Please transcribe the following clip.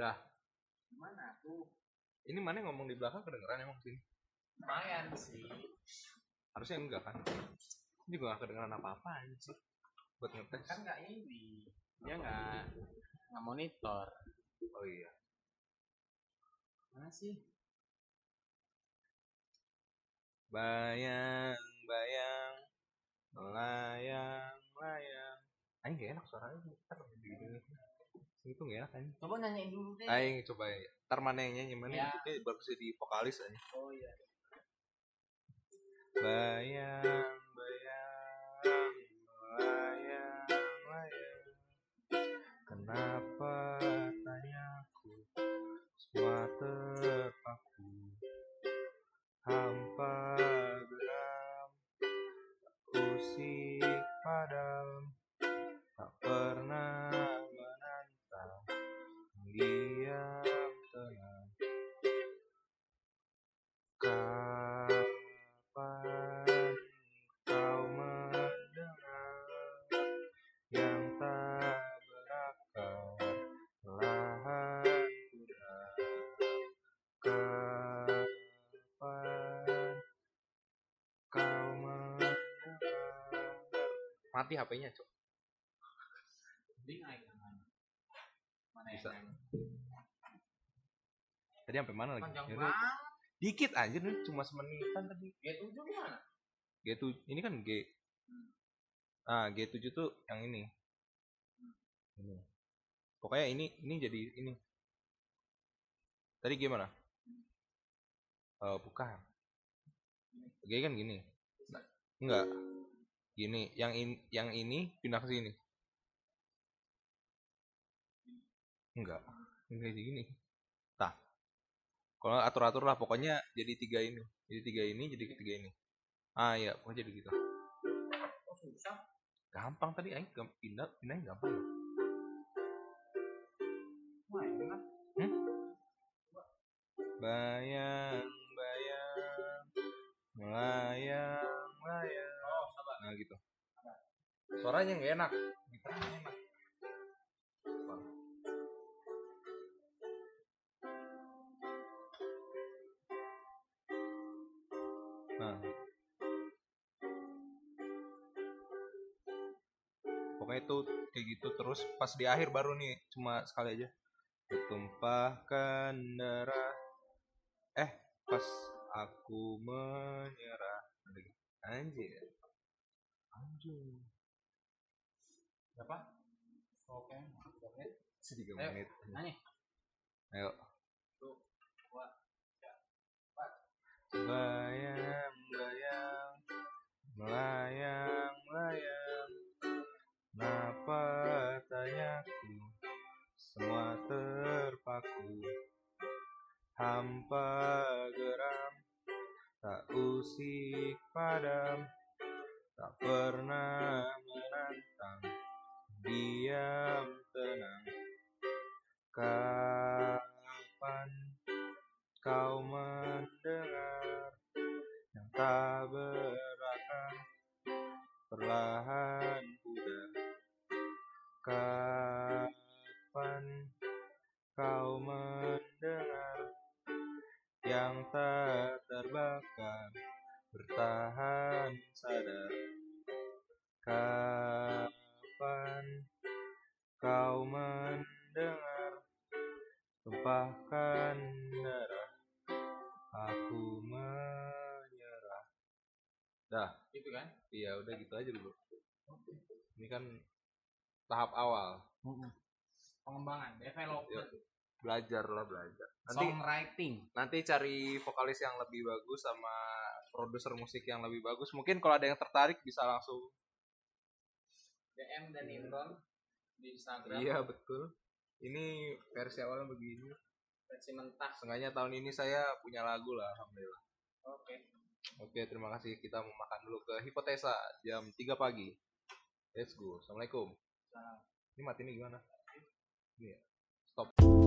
Dah. Gimana tuh? Ini mana ngomong di belakang kedengeran emang sini? Lumayan sih. Harusnya enggak kan? Ini juga gak kedengeran apa-apa anjir. Buat ngetes. Kan nggak ini. Dia nggak nggak monitor. Oh iya. Mana sih? Bayang, bayang, melayang, layang. Aing gak enak suaranya. Ntar gini. Ini tuh gak enak aing. Coba nanyain dulu deh. Aing coba ya. Ntar mana yang nyanyi mana Ya. itu bagus di vokalis aja. Oh iya. Bayang, bayang, melayang, mati HP-nya cok. Bisa. tadi sampai mana lagi? Panjang banget? dikit aja nih cuma semenitan tadi. G7 gimana? G7 ini kan G. Ah G7 tuh yang ini. Ini. Pokoknya ini ini jadi ini. Tadi gimana? Eh bukan. G kan gini. Enggak gini yang in, yang ini pindah ke sini. Enggak ini jadi gini tah. Kalau atur atur lah pokoknya jadi tiga ini. Jadi tiga ini jadi tiga ini. Ah iya pokoknya jadi gitu. Oh susah. gampang tadi aing pindah pindahnya gampang loh. Wah enak. bayang bayang suaranya nggak enak. Nah. Pokoknya itu kayak gitu terus pas di akhir baru nih cuma sekali aja. Tumpahkan darah. Eh pas aku menyerah. Anjir. Anjir Berapa? Oke. Tiga Ayo, menit Nanya. ayo Tuh. Dua. bayang bayang melayang melayang Kenapa tanyaku semua terpaku hampa geram tak usik padam tak pernah menantang diam tenang. Kapan kau mendengar yang tak berakar perlahan pudar kapan kau mendengar yang tak terbakar? Bertahan sadar. Kapan dah. Gitu kan? iya udah gitu aja dulu. Ini kan tahap awal. Pengembangan, development, belajar lah belajar. Nanti songwriting. nanti cari vokalis yang lebih bagus sama produser musik yang lebih bagus. Mungkin kalau ada yang tertarik bisa langsung DM dan Imron di Instagram. iya betul. Ini versi awalnya begini. Versi mentah. Seenggaknya tahun ini saya punya lagu lah alhamdulillah. Oke. Oke terima kasih. Kita mau makan dulu ke hipotesa jam 3 pagi. Let's go. Assalamualaikum. Salam. ini mati ini gimana? Ini ya? Stop